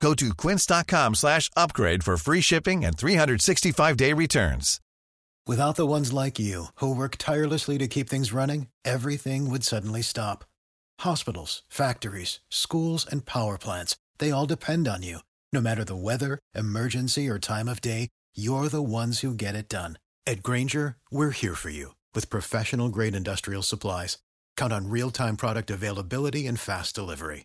Go to quince.com slash upgrade for free shipping and 365-day returns. Without the ones like you, who work tirelessly to keep things running, everything would suddenly stop. Hospitals, factories, schools, and power plants, they all depend on you. No matter the weather, emergency, or time of day, you're the ones who get it done. At Granger, we're here for you with professional grade industrial supplies. Count on real time product availability and fast delivery.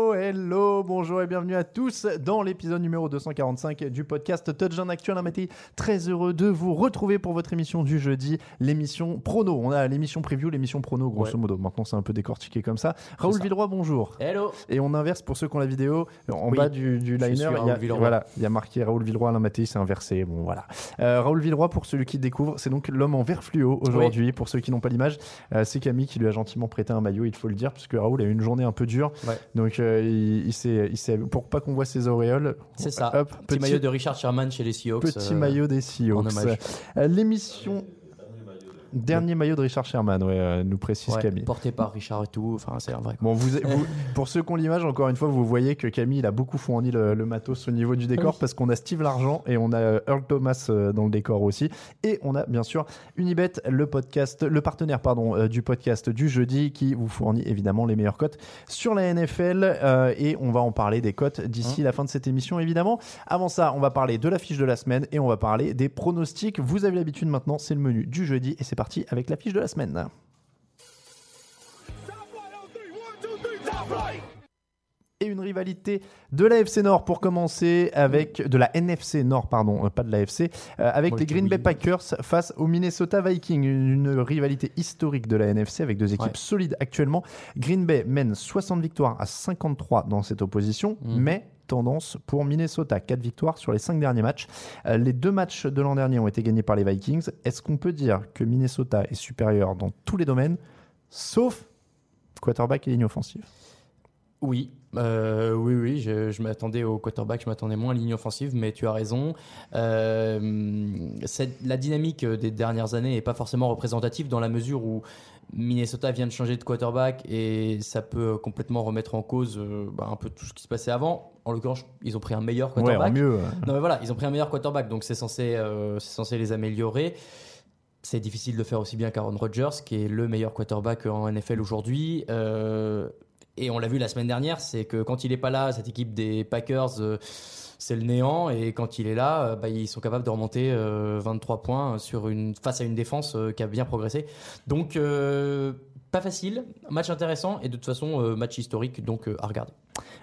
Hello, bonjour et bienvenue à tous dans l'épisode numéro 245 du podcast Touchdown Actuel Amati. Très heureux de vous retrouver pour votre émission du jeudi, l'émission prono. On a l'émission preview, l'émission prono, grosso modo. Maintenant, c'est un peu décortiqué comme ça. Raoul ça. Villeroy, bonjour. Hello Et on inverse pour ceux qui ont la vidéo. En Oui, bas du, liner, il y, a, Villeroy. voilà, il y a marqué Raoul Villeroy, Alain Mattei, c'est inversé. Bon, voilà. Euh, Raoul Villeroy, pour celui qui découvre, c'est donc l'homme en vert fluo aujourd'hui. Pour ceux qui n'ont pas l'image, euh, c'est Camille qui lui a gentiment prêté un maillot, il faut le dire, puisque Raoul a eu une journée un peu dure. Ouais. Donc, euh, il, il s'est, pour pas qu'on voit ses auréoles. C'est ça. Hop, petit, maillot de Richard Sherman chez les Seahawks. Petit euh, maillot des Seahawks. en hommage. Euh, L'émission. Dernier maillot de Richard Sherman, ouais, euh, nous précise ouais, Camille. porté par Richard et tout. Enfin, c'est vrai. quoi. Bon, vous, vous- pour ceux qui ont l'image, encore une fois, vous voyez que Camille il a beaucoup fourni le, le matos au niveau du décor Oui. parce qu'on a Steve Largent et on a euh, Earl Thomas euh, dans le décor aussi. Et on a bien sûr Unibet, le podcast, le partenaire pardon, du podcast du jeudi qui vous fournit évidemment les meilleures cotes sur la NFL. euh, et on va en parler des cotes d'ici la fin de cette émission évidemment. Avant ça, on va parler de la fiche de la semaine et on va parler des pronostics. Vous avez l'habitude maintenant, c'est le menu du jeudi et c'est parti avec la fiche de la semaine. Et une rivalité de la FC Nord pour commencer avec de la NFC Nord pardon euh, pas de la FC euh, avec Moi, les Green Bay. Packers face aux Minnesota Vikings une, une rivalité historique de la NFC avec deux équipes Ouais. solides actuellement Green Bay mène 60 victoires à 53 dans cette opposition Mhm. mais tendance pour Minnesota 4 victoires sur les 5 derniers matchs Euh, les deux matchs de l'an dernier ont été gagnés par les Vikings est-ce qu'on peut dire que Minnesota est supérieur dans tous les domaines sauf quarterback et ligne offensive? Oui, euh, oui, oui. Je, je m'attendais au quarterback, je m'attendais moins à ligne offensive, mais tu as raison. Euh, la dynamique des dernières années n'est pas forcément représentative dans la mesure où Minnesota vient de changer de quarterback et ça peut complètement remettre en cause euh, bah, un peu tout ce qui se passait avant. En l'occurrence, ils ont pris un meilleur quarterback. mieux euh. Non mais voilà, ils ont pris un meilleur quarterback, donc c'est censé, euh, c'est censé les améliorer. C'est difficile de faire aussi bien qu'Aaron Rodgers, qui est le meilleur quarterback en NFL aujourd'hui. Euh, et on l'a vu la semaine dernière, c'est que quand il est pas là, cette équipe des Packers, euh, c'est le néant. Et quand il est là, euh, bah, ils sont capables de remonter euh, 23 points sur une, face à une défense euh, qui a bien progressé. Donc, euh, pas facile, match intéressant et de toute façon, euh, match historique, donc euh, à regarder.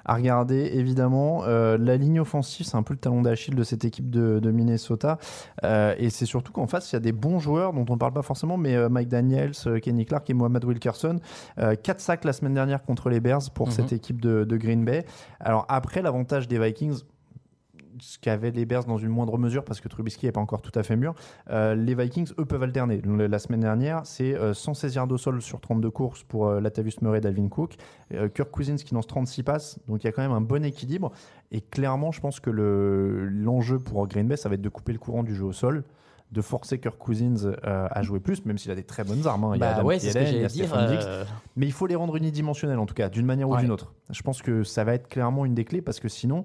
à regarder évidemment. Euh, la ligne offensive, c'est un peu le talon d'Achille de cette équipe de, de Minnesota. Euh, et c'est surtout qu'en face, il y a des bons joueurs dont on ne parle pas forcément, mais euh, Mike Daniels, euh, Kenny Clark et Mohamed Wilkerson. Euh, 4 sacs la semaine dernière contre les Bears pour Mhm. cette équipe de, de Green Bay. Alors après, l'avantage des Vikings, ce qu'avaient les Bears dans une moindre mesure, parce que Trubisky n'est pas encore tout à fait mûr, euh, les Vikings, eux, peuvent alterner. La semaine dernière, c'est euh, 116 yards au sol sur 32 courses pour euh, Latavius Murray et Dalvin Cook. Euh, Kirk Cousins qui lance 36 passes, donc il y a quand même un bon équilibre. Et clairement, je pense que le- l'enjeu pour Green Bay, ça va être de couper le courant du jeu au sol, de forcer Kirk Cousins euh, à jouer plus, même s'il a des très bonnes armes. hein. Il y a Bah Adam ouais, Thielen, il y a dire. Euh, Mais il faut les rendre unidimensionnels, en tout cas, d'une manière ou d'une autre. Je pense que ça va être clairement une des clés, parce que sinon,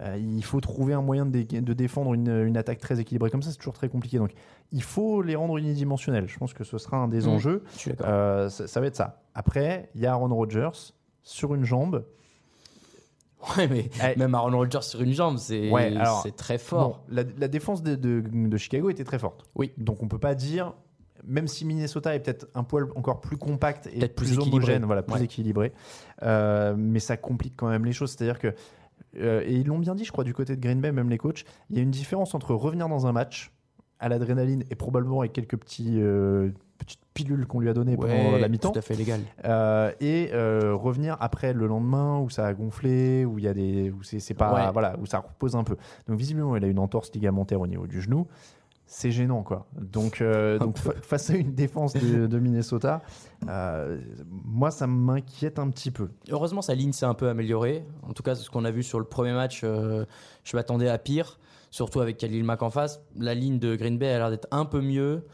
euh, il faut trouver un moyen de, dé- de défendre une, une attaque très équilibrée comme ça, c'est toujours très compliqué. Donc, il faut les rendre unidimensionnels. Je pense que ce sera un des Mhm. enjeux. Euh, ça, ça va être ça. Après, il y a Aaron Rodgers sur une jambe. Ouais, mais Eh. même Aaron Rodgers sur une jambe, c'est Ouais, très Bon, fort. la, la défense de, de- de Chicago était très forte. Oui. Donc, on peut pas dire même si Minnesota est peut-être un poil encore plus compact et plus, plus équilibré. homogène, voilà, plus Ouais. équilibré, euh, mais ça complique quand même les choses. C'est-à-dire que, euh, et ils l'ont bien dit, je crois, du côté de Green Bay, même les coachs, il y a une différence entre revenir dans un match à l'adrénaline et probablement avec quelques petits, euh, petites pilules qu'on lui a données pendant la mi-temps. tout à fait légal. Euh, et revenir après le lendemain où ça a gonflé, où il y a des, où c'est c'est pas, Ouais. voilà, où ça repose un peu. Donc visiblement, il a une entorse ligamentaire au niveau du genou. C'est gênant, quoi. Donc, euh, donc fa- face à une défense de, de Minnesota, euh, moi, ça m'inquiète un petit peu. Heureusement, sa ligne s'est un peu améliorée. En tout cas, ce qu'on a vu sur le premier match, euh, je m'attendais à pire, surtout avec Khalil Mack en face. La ligne de Green Bay a l'air d'être un peu mieux.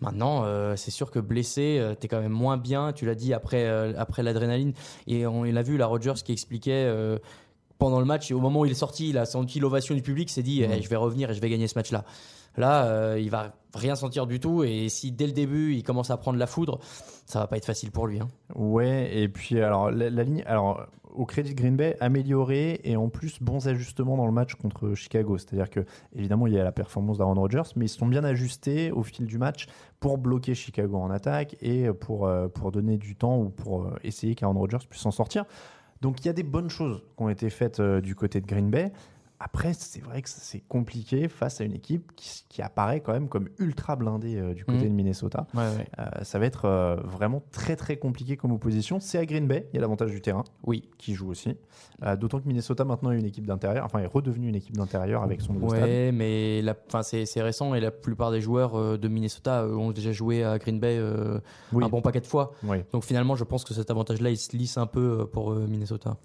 Maintenant, euh, c'est sûr que blessé, euh, t'es quand même moins bien. Tu l'as dit après, euh, après l'adrénaline. Et on il a vu la Rogers qui expliquait euh, pendant le match, et au moment où il est sorti, il a senti l'ovation du public, s'est dit Eh, je vais revenir et je vais gagner ce match-là. Là, euh, il va rien sentir du tout. Et si dès le début, il commence à prendre la foudre, ça va pas être facile pour lui. hein. Ouais, et puis alors la, ligne, alors au crédit de Green Bay, améliorée et en plus bons ajustements dans le match contre Chicago. C'est-à-dire que évidemment il y a la performance d'Aaron Rodgers, mais ils se sont bien ajustés au fil du match pour bloquer Chicago en attaque et pour euh, pour donner du temps ou pour euh, essayer qu'Aaron Rodgers puisse s'en sortir. Donc il y a des bonnes choses qui ont été faites euh, du côté de Green Bay. Après, c'est vrai que c'est compliqué face à une équipe qui, qui apparaît quand même comme ultra blindée euh, du côté Mhm. de Minnesota. Euh, ça va être euh, vraiment très très compliqué comme opposition. C'est à Green Bay, il y a l'avantage du terrain Oui. qui joue aussi. D'autant que Minnesota maintenant est une équipe d'intérieur, enfin est redevenu une équipe d'intérieur avec son nouveau stade. Ouais, mais la, c'est, c'est récent et la plupart des joueurs de Minnesota ont déjà joué à Green Bay Oui. un bon paquet de fois. Oui. Donc finalement, je pense que cet avantage-là, il se lisse un peu pour Minnesota.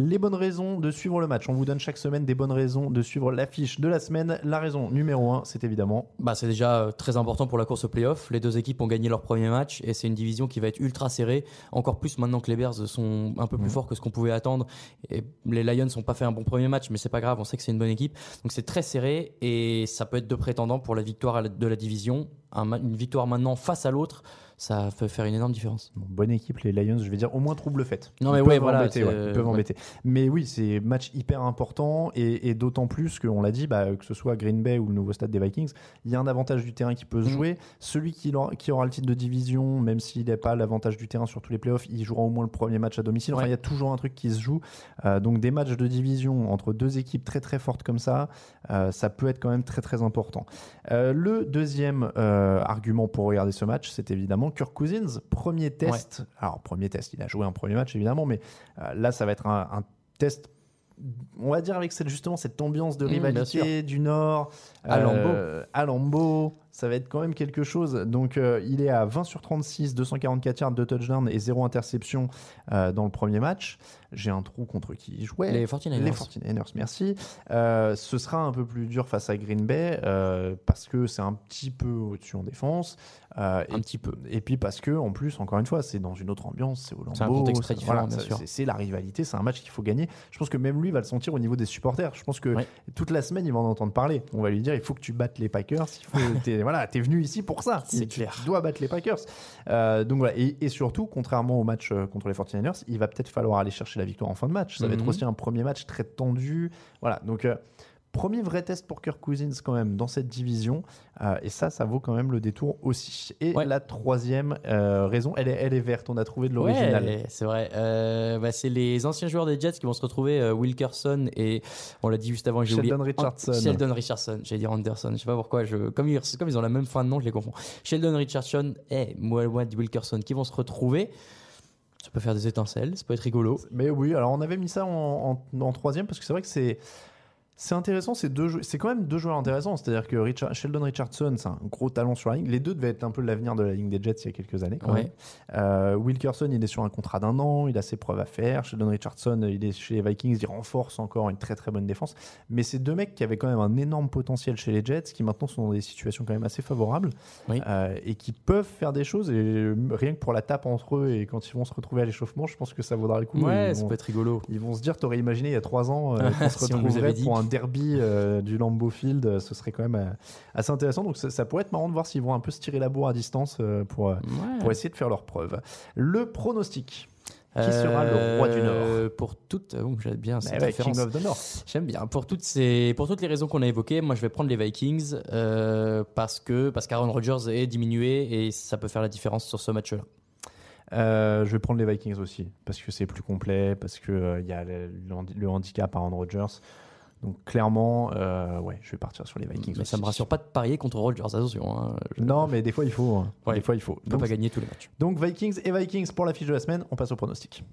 Les bonnes raisons de suivre le match. On vous donne chaque semaine des bonnes raisons de suivre l'affiche de la semaine. La raison numéro un, c'est évidemment Bah, c'est déjà euh, très important pour la course au playoff. Les deux équipes ont gagné leur premier match et c'est une division qui va être ultra serrée. Encore plus maintenant que les Bears sont un peu plus Mhm. forts que ce qu'on pouvait attendre. Et les Lions n'ont pas fait un bon premier match, mais c'est pas grave. On sait que c'est une bonne équipe. Donc c'est très serré et ça peut être deux prétendants pour la victoire de la division. Une victoire maintenant face à l'autre, ça peut faire une énorme différence. Bon, bonne équipe, les Lions, je vais dire au moins trouble faite. Non, mais ouais, voilà, embêter, c'est- ouais, ils peuvent ouais. embêter. Mais oui, c'est match hyper important et, et d'autant plus qu'on l'a dit, bah, que ce soit Green Bay ou le nouveau stade des Vikings, il y a un avantage du terrain qui peut se Mhm. jouer. Celui qui, aura le titre de division, même s'il n'a pas l'avantage du terrain sur tous les playoffs, il jouera au moins le premier match à domicile. Enfin, il y a toujours un truc qui se joue. Euh, donc des matchs de division entre deux équipes très très fortes comme ça, euh, ça peut être quand même très très important. Euh, le deuxième euh, argument pour regarder ce match, c'est évidemment Kirk Cousins, premier test. Alors premier test, il a joué un premier match évidemment, mais euh, là ça va être un, un test. On va dire avec cette, justement cette ambiance de Mmh, rivalité du Nord À euh, à Lambeau, ça va être quand même quelque chose. Donc euh, il est à 20 sur 36, 244 yards de touchdown et zéro interception euh, dans le premier match. J'ai un trou contre qui il jouait. Les 49ers. Les 49ers, merci. Euh, ce sera un peu plus dur face à Green Bay parce que c'est un petit peu au-dessus en défense. Un et, petit peu. et puis parce que, en plus, encore une fois, c'est dans une autre ambiance, c'est au Lambeau. C'est un contexte très différent, bien sûr. c'est- la rivalité, c'est un match qu'il faut gagner. Je pense que même lui va le sentir au niveau des supporters. Je pense que toute la semaine, il va en entendre parler. On va lui dire il faut que tu battes les Packers. Il faut, voilà, t'es venu ici pour ça. C'est clair. Tu dois battre les Packers. Euh, donc voilà. Et, et surtout, contrairement au match euh, contre les 49ers, il va peut-être falloir aller chercher la victoire en fin de match. Ça va être Mhm. aussi un premier match très tendu. Voilà. Donc. euh, Premier vrai test pour Kirk Cousins quand même dans cette division Euh, et ça, ça vaut quand même le détour aussi. Et Ouais. la troisième euh, raison, elle est, elle est verte. On a trouvé de l'original. Ouais, c'est vrai. Euh, bah, c'est les anciens joueurs des Jets qui vont se retrouver, Wilkerson et on l'a dit juste avant, j'ai Sheldon oublié. Richardson. Sheldon Richardson. J'allais dire Anderson. Je sais pas pourquoi. Je, comme, ils, comme ils ont la même fin de nom, je les confonds. Sheldon Richardson et Mohamed Wilkerson qui vont se retrouver. Ça peut faire des étincelles, ça peut être rigolo. Mais oui, alors on avait mis ça en, en- en troisième parce que c'est vrai que c'est c'est intéressant. C'est deux, c'est quand même deux joueurs intéressants. C'est-à-dire que Richard- Sheldon Richardson, c'est un gros talent sur la ligne. Les deux devaient être un peu l'avenir de la ligne des Jets il y a quelques années. Quand Ouais. même. Euh, Wilkerson, il est sur un contrat d'un an. Il a ses preuves à faire. Sheldon Richardson, il est chez les Vikings. Il renforce encore une très très bonne défense. Mais c'est deux mecs qui avaient quand même un énorme potentiel chez les Jets, qui maintenant sont dans des situations quand même assez favorables Oui. euh, et qui peuvent faire des choses. Et rien que pour la tape entre eux et quand ils vont se retrouver à l'échauffement, je pense que ça vaudra le coup. Ouais, ça vont- peut être rigolo. ils vont se dire, t'aurais imaginé il y a trois ans euh, qu'on se retrouverait pour un derby euh, du Lambeau Field, euh, ce serait quand même euh, assez intéressant. Donc ça, ça pourrait être marrant de voir s'ils vont un peu se tirer la bourre à distance pour, Ouais. pour essayer de faire leurs preuves. Le pronostic. Qui sera le roi du Nord pour toutes. oh, J'aime bien cette Bah ouais, référence. King of the North. J'aime bien. Pour toutes, ces, pour toutes les raisons qu'on a évoquées, moi je vais prendre les Vikings parce que parce qu'Aaron Rodgers est diminué et ça peut faire la différence sur ce match-là. Euh, je vais prendre les Vikings aussi, parce que c'est plus complet, parce qu'il y a le, le handicap à Aaron Rodgers. Donc clairement, euh, ouais, je vais partir sur les Vikings. Mais ça me rassure pas de parier contre Rodgers, attention. Hein. Je Non, mais des fois il faut. hein. Ouais. Des fois il faut. ne peux Donc, pas gagner tous les matchs. donc Vikings et Vikings pour la fiche de la semaine. On passe au pronostic.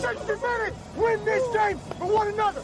60 minutes! Win this game for one another!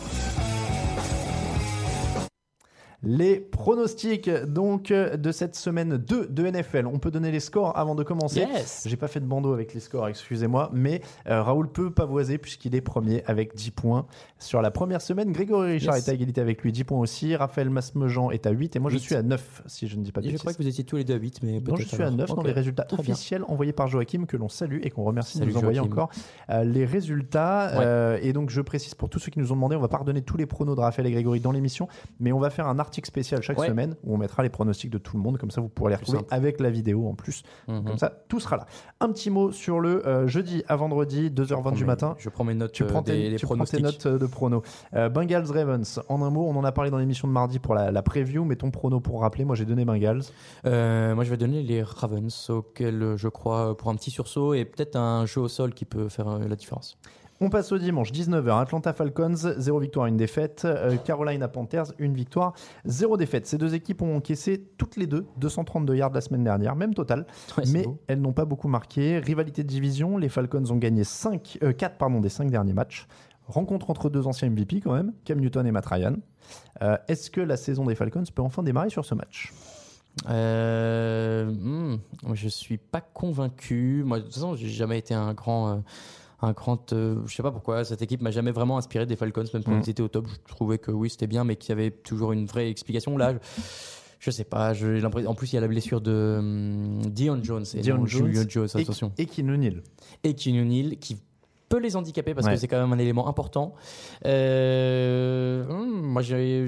Les pronostics donc de cette semaine 2 de NFL. On peut donner les scores avant de commencer. Yes J'ai pas fait de bandeau avec les scores, excusez-moi, mais euh, Raoul peut pavoiser puisqu'il est premier avec 10 points sur la première semaine. Grégory Richard Yes. est à égalité avec lui, 10 points aussi. Raphaël Masmejean est à 8 et moi je suis à 9 si je ne dis pas de Je bêtises. crois que vous étiez tous les deux à 8, mais Non, je suis à alors. 9 dans les résultats Très bien. officiels envoyés par Joachim que l'on salue et qu'on remercie de nous envoyer Joachim. encore euh, les résultats. Ouais. Euh, et donc je précise pour tous ceux qui nous ont demandé, on va pas redonner tous les pronos de Raphaël et Grégory dans l'émission, mais on va faire un article spécial chaque Ouais. semaine où on mettra les pronostics de tout le monde, comme ça vous pourrez les retrouver simple. avec la vidéo en plus. Mhm. Comme ça, tout sera là. Un petit mot sur le euh, jeudi à vendredi, 2h20 du matin. Je prends mes notes Tu euh, prends, des, tes, des tu prends tes notes euh, de pronos. Euh, Bengals Ravens, en un mot, on en a parlé dans l'émission de mardi pour la, la preview, mais ton prono pour rappeler, moi j'ai donné Bengals. Euh, moi, je vais donner les Ravens, auxquels euh, je crois euh, pour un petit sursaut et peut-être un jeu au sol qui peut faire euh, la différence. On passe au dimanche, 19h. Atlanta Falcons, 0 victoire, 1 défaite. Euh, Carolina Panthers, 1 victoire, 0 défaite. Ces deux équipes ont encaissé toutes les deux 232 yards la semaine dernière, même total. Ouais, mais beau. elles n'ont pas beaucoup marqué. Rivalité de division, les Falcons ont gagné 5, 4 pardon, des 5 derniers matchs. Rencontre entre deux anciens MVP quand même, Cam Newton et Matt Ryan. Euh, Est-ce que la saison des Falcons peut enfin démarrer sur ce match? Euh, hmm, je suis pas convaincu. Moi, de toute façon, j'ai jamais été un grand, euh, un grand. euh, je sais pas pourquoi cette équipe m'a jamais vraiment inspiré des Falcons, même quand Mhm. ils étaient au top. Je trouvais que oui, c'était bien, mais qu'il y avait toujours une vraie explication. Là, je, je sais pas. En plus, il y a la blessure de hum, Dion Jones et Dion non Jones Jones. et, Attention. et Keanu Neal. Et Keanu Neal qui peut les handicaper parce Ouais. que c'est quand même un élément important. Euh, hum, moi, j'ai-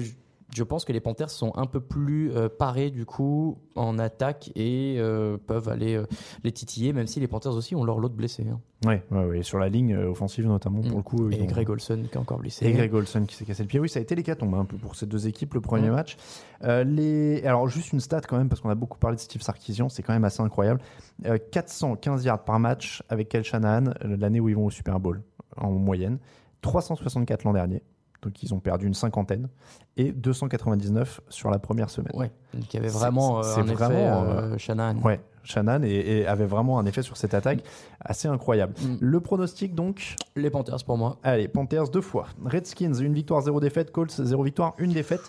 je pense que les Panthers sont un peu plus euh, parés du coup en attaque et euh, peuvent aller euh, les titiller, même si les Panthers aussi ont leur lot de blessés. hein. Ouais, ouais, sur la ligne offensive notamment, pour Mm. le coup. Et ont- Greg Olson qui est encore blessé. Et Greg Olson qui s'est cassé le pied. Oui, ça a été l'hécatombe hein, un peu pour ces deux équipes, le premier Mm. match. Les... Alors, juste une stat quand même, parce qu'on a beaucoup parlé de Steve Sarkisian, c'est quand même assez incroyable. Euh, 415 yards par match avec Kel Shanahan, l'année où ils vont au Super Bowl, en moyenne. 364 l'an dernier, donc ils ont perdu une cinquantaine. Et 299 sur la première semaine. Ouais, donc il y avait C'est- vraiment euh, c'est un effet vraiment, euh, Shanahan. Ouais, Shanahan et, et avait vraiment un effet sur cette attaque assez incroyable. Mm. Le pronostic donc, Les Panthers pour moi. Allez, Panthers deux fois. Redskins, une victoire, zéro défaite. Colts, zéro victoire, une défaite.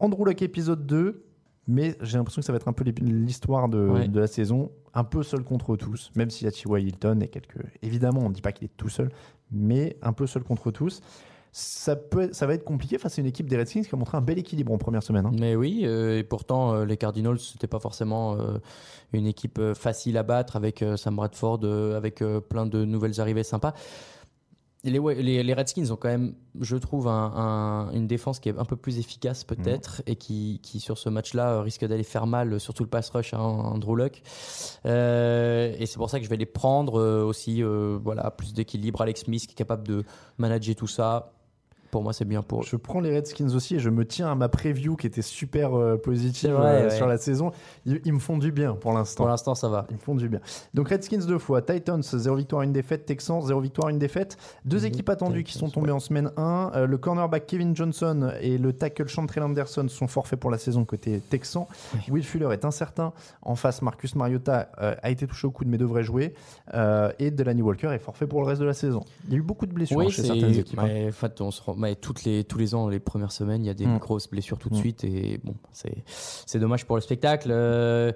Andrew Luck, épisode 2. Mais j'ai l'impression que ça va être un peu l'histoire de, Ouais. de la saison. Un peu seul contre tous, même s'il y a T.Y. Hilton et quelques. Évidemment, on ne dit pas qu'il est tout seul, mais un peu seul contre tous. Ça, peut, être- ça va être compliqué face à une équipe des Redskins qui a montré un bel équilibre en première semaine. hein. Mais oui, euh, et pourtant euh, les Cardinals c'était pas forcément euh, une équipe facile à battre avec Sam Bradford, avec plein de nouvelles arrivées sympas. Les, ouais, les, les Redskins ont quand même, je trouve, un- un- une défense qui est un peu plus efficace peut-être et qui, qui, sur ce match-là risque d'aller faire mal, surtout le pass rush à Andrew Luck. Euh, et c'est pour ça que je vais les prendre euh, aussi, euh, voilà, plus d'équilibre. Alex Smith qui est capable de manager tout ça. Pour moi, c'est bien pour eux. Je prends les Redskins aussi et je me tiens à ma preview qui était super euh, positive vrai, euh, ouais. sur la saison. Ils, ils me font du bien pour l'instant. Pour l'instant, ça va. Ils me font du bien. Donc Redskins deux fois, Titans 0 victoire, une défaite, Texans 0 victoire, une défaite. Deux Les équipes attendues qui sont tombées en semaine 1. Euh, le cornerback Kevin Johnson et le tackle Chantrell Anderson sont forfaits pour la saison côté Texan. Will Fuller est incertain. En face, Marcus Mariota a été touché au coude mais devrait jouer. Et Delaney Walker est forfait pour le reste de la saison. Il y a eu beaucoup de blessures hein, chez certaines équipes. hein. fait, on se rend- toutes les, tous les ans, les premières semaines, il y a des Mm. grosses blessures tout de Mm. suite et bon, c'est c'est dommage pour le spectacle. Euh,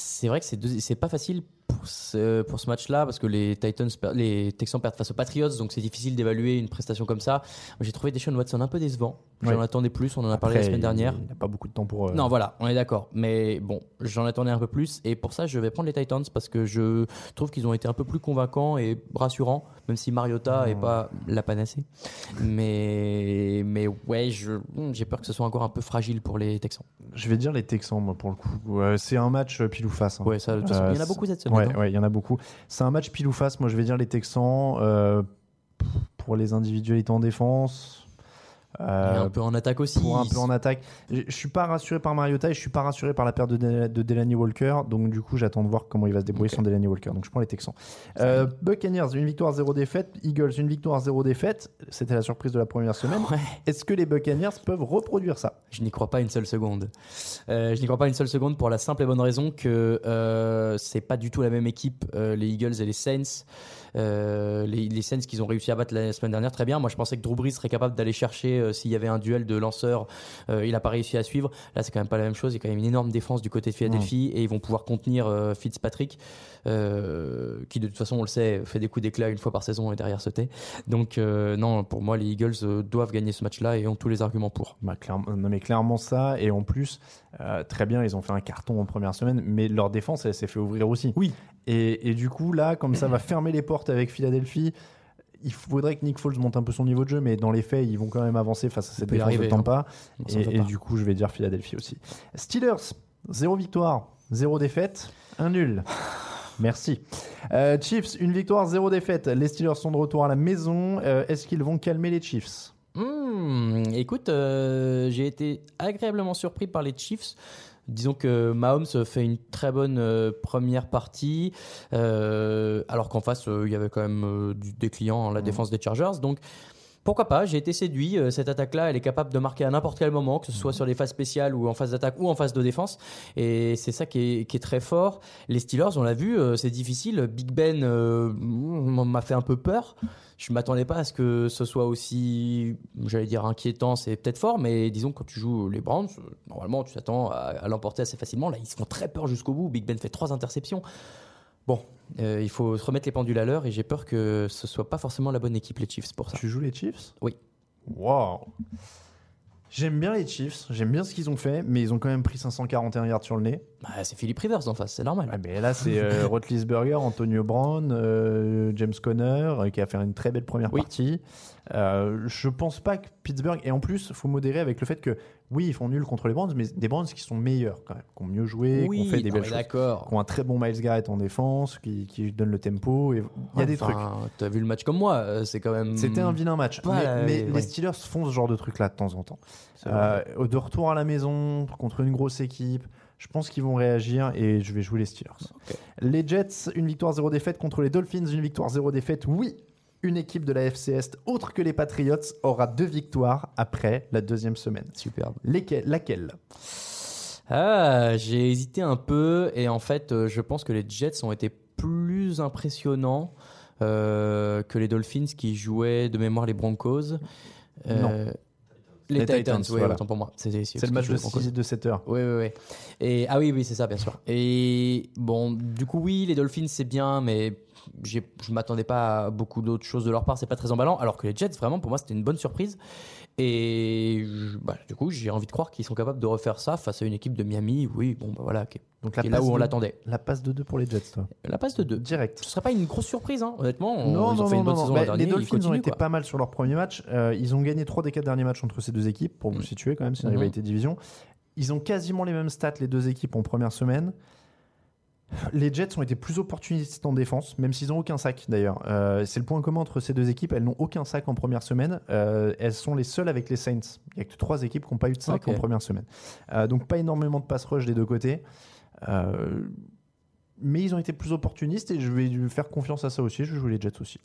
c'est vrai que c'est pas facile pour ce, pour ce match-là parce que les Titans, les Texans perdent face aux Patriots, donc c'est difficile d'évaluer une prestation comme ça. J'ai trouvé Deshaun Watson un peu décevant. J'en Ouais. attendais plus. On en a parlé la semaine dernière. Il n'a pas beaucoup de temps pour. euh, Non, voilà, on est d'accord. Mais bon, j'en attendais un peu plus. Et pour ça, je vais prendre les Titans parce que je trouve qu'ils ont été un peu plus convaincants et rassurants, même si Mariota n'est pas la panacée. Mais, mais ouais, j'ai peur que ce soit encore un peu fragile pour les Texans. Je vais dire les Texans, moi, pour le coup. C'est un match euh, pile ou face. hein. Ouais, ça, de toute façon, Euh, il y en a c'est- beaucoup cette semaine. Ouais, hein. ouais, il y en a beaucoup. C'est un match pile ou face. Moi, je vais dire les Texans. euh, pour les individualités en défense. Et Euh, un peu en attaque aussi. pour un peu en attaque. Je je suis pas rassuré par Mariota et je suis pas rassuré par la perte de, de Delaney Walker. Donc du coup, j'attends de voir comment il va se débrouiller Ok. sans Delaney Walker. Donc je prends les Texans. Euh, Buccaneers, une victoire, zéro défaite. Eagles, une victoire, zéro défaite. C'était la surprise de la première semaine. Ouais. Est-ce que les Buccaneers peuvent reproduire ça? Je n'y crois pas une seule seconde. Euh, je n'y crois pas une seule seconde pour la simple et bonne raison que euh, c'est pas du tout la même équipe, euh, les Eagles et les Saints. Euh, les, les Saints qu'ils ont réussi à battre la semaine dernière, très bien. Moi, je pensais que Drew Brees serait capable d'aller chercher euh, s'il y avait un duel de lanceurs. Euh, il n'a pas réussi à suivre. Là, c'est quand même pas la même chose. Il y a quand même une énorme défense du côté de Philadelphie et ils vont pouvoir contenir Fitzpatrick, qui de toute façon, on le sait, fait des coups d'éclat une fois par saison et derrière se tait. Donc, non, pour moi, les Eagles doivent gagner ce match-là et ont tous les arguments pour. Bah, clairement, non, mais clairement ça. Et en plus, très bien, ils ont fait un carton en première semaine, mais leur défense, elle s'est fait ouvrir aussi. Oui. Et, et du coup, là, comme ça va fermer les portes avec Philadelphie, il faudrait que Nick Foles monte un peu son niveau de jeu, mais dans les faits, ils vont quand même avancer face à cette défense arriver, de Tampa. S'en Et, du coup, je vais dire Philadelphie aussi. Steelers, zéro victoire, zéro défaite, un nul. Merci. Euh, Chiefs, une victoire, zéro défaite. Les Steelers sont de retour à la maison. Euh, Est-ce qu'ils vont calmer les Chiefs? Hmm, écoute, euh, j'ai été agréablement surpris par les Chiefs. Disons que Mahomes fait une très bonne euh, première partie, euh, alors qu'en face, euh, il y avait quand même du- des clients, la défense des Chargers. Donc, pourquoi pas J'ai été séduit. Euh, Cette attaque-là, elle est capable de marquer à n'importe quel moment, que ce soit sur les phases spéciales ou en phase d'attaque ou en phase de défense. Et c'est ça qui est, qui est très fort. Les Steelers, on l'a vu, euh, c'est difficile. Big Ben euh, m'a fait un peu peur. Je m'attendais pas à ce que ce soit aussi, j'allais dire inquiétant, c'est peut-être fort, mais disons que quand tu joues les Browns, normalement tu t'attends à, à l'emporter assez facilement. Là, ils se font très peur jusqu'au bout. Big Ben fait trois interceptions. Bon, euh, il faut se remettre les pendules à l'heure et j'ai peur que ce soit pas forcément la bonne équipe les Chiefs pour ça. Tu joues les Chiefs? Oui. Wow. J'aime bien les Chiefs, j'aime bien ce qu'ils ont fait, mais ils ont quand même pris 541 yards sur le nez. Bah, c'est Philippe Rivers en face, c'est normal. Mais là, c'est euh, Roethlisberger, Antonio Brown, euh, James Conner, euh, qui a fait une très belle première Oui. partie. Euh, je pense pas que Pittsburgh. Et en plus, faut modérer avec le fait que, oui, ils font nul contre les Browns, mais des Browns qui sont meilleurs quand même, qui ont mieux joué, qui ont fait des non, belles choses. Qui ont un très bon Miles Garrett en défense, qui, qui donne le tempo. et Il y a des trucs. T'as vu le match comme moi, euh, c'est quand même. C'était un vilain match. Mais mais ouais. les Steelers font ce genre de truc-là de temps en temps. Euh, de retour à la maison contre une grosse équipe, je pense qu'ils vont réagir et je vais jouer les Steelers. Les Jets, une victoire zéro défaite contre les Dolphins, une victoire zéro défaite. Oui, une équipe de la FC Est, autre que les Patriots, aura deux victoires après la deuxième semaine. Superbe. Lesquelles Laquelle? Ah, j'ai hésité un peu et en fait, euh, je pense que les Jets ont été plus impressionnants euh, que les Dolphins qui jouaient de mémoire les Broncos. Euh, Les, Les Titans, Titans, oui, voilà. pour moi. C'est le match de 6 de 7 heures. Oui, oui, oui. Et, ah oui, oui, c'est ça, bien sûr. Et bon, du coup, oui, les Dolphins, c'est bien, mais je m'attendais pas à beaucoup d'autres choses de leur part. C'est pas très emballant. Alors que les Jets, vraiment, pour moi, c'était une bonne surprise. Et bah, du coup, j'ai envie de croire qu'ils sont capables de refaire ça face à une équipe de Miami. Oui, bon, bah voilà, qui Donc qui est là où on l'attendait. La passe de 2 pour les Jets, toi. La passe de 2. Direct. Ce serait pas une grosse surprise, hein, honnêtement. On- Non, ils ont non, fait non, une bonne non, saison Bah, les Dolphins ont été quoi. pas mal sur leur premier match. Euh, ils ont gagné 3 des 4 derniers matchs entre ces deux équipes, pour vous Mm. situer quand même, c'est une Mhm. rivalité division. Ils ont quasiment les mêmes stats, les deux équipes, en première semaine. Les Jets ont été plus opportunistes en défense, même s'ils n'ont aucun sac d'ailleurs. Euh, c'est le point commun entre ces deux équipes. Elles n'ont aucun sac en première semaine. Euh, elles sont les seules avec les Saints. Il n'y a que trois équipes qui n'ont pas eu de sac en première semaine. Euh, donc pas énormément de pass rush des deux côtés. Mais ils ont été plus opportunistes et je vais lui faire confiance à ça aussi. Je vais jouer les Jets aussi.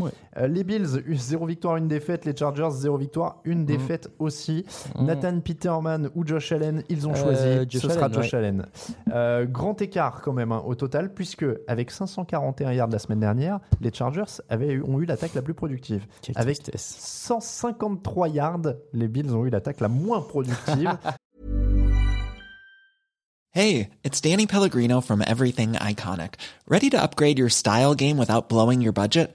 Ouais. Euh, les Bills, 0 victoire, une défaite. Les Chargers, 0 victoire, une défaite aussi. Mhm. Nathan Peterman ou Josh Allen, ils ont Euh, choisi. Josh Ce sera Allen, Josh Allen. Euh, grand écart quand même hein, au total, puisque avec 541 yards la semaine dernière, les Chargers avaient eu- ont eu l'attaque la plus productive. Quelle Avec tristesse. 153 yards, les Bills ont eu l'attaque la moins productive. Hey, it's Danny Pellegrino from Everything Iconic. Ready to upgrade your style game without blowing your budget?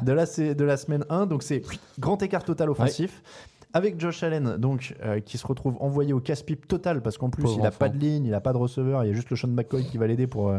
De la, de la semaine 1. Donc c'est grand écart total offensif. Avec Josh Allen, donc, euh, qui se retrouve envoyé au casse-pipe total parce qu'en plus Pauvre il n'a pas de ligne, il n'a pas de receveur, il y a juste le Sean McCoy qui va l'aider pour. euh,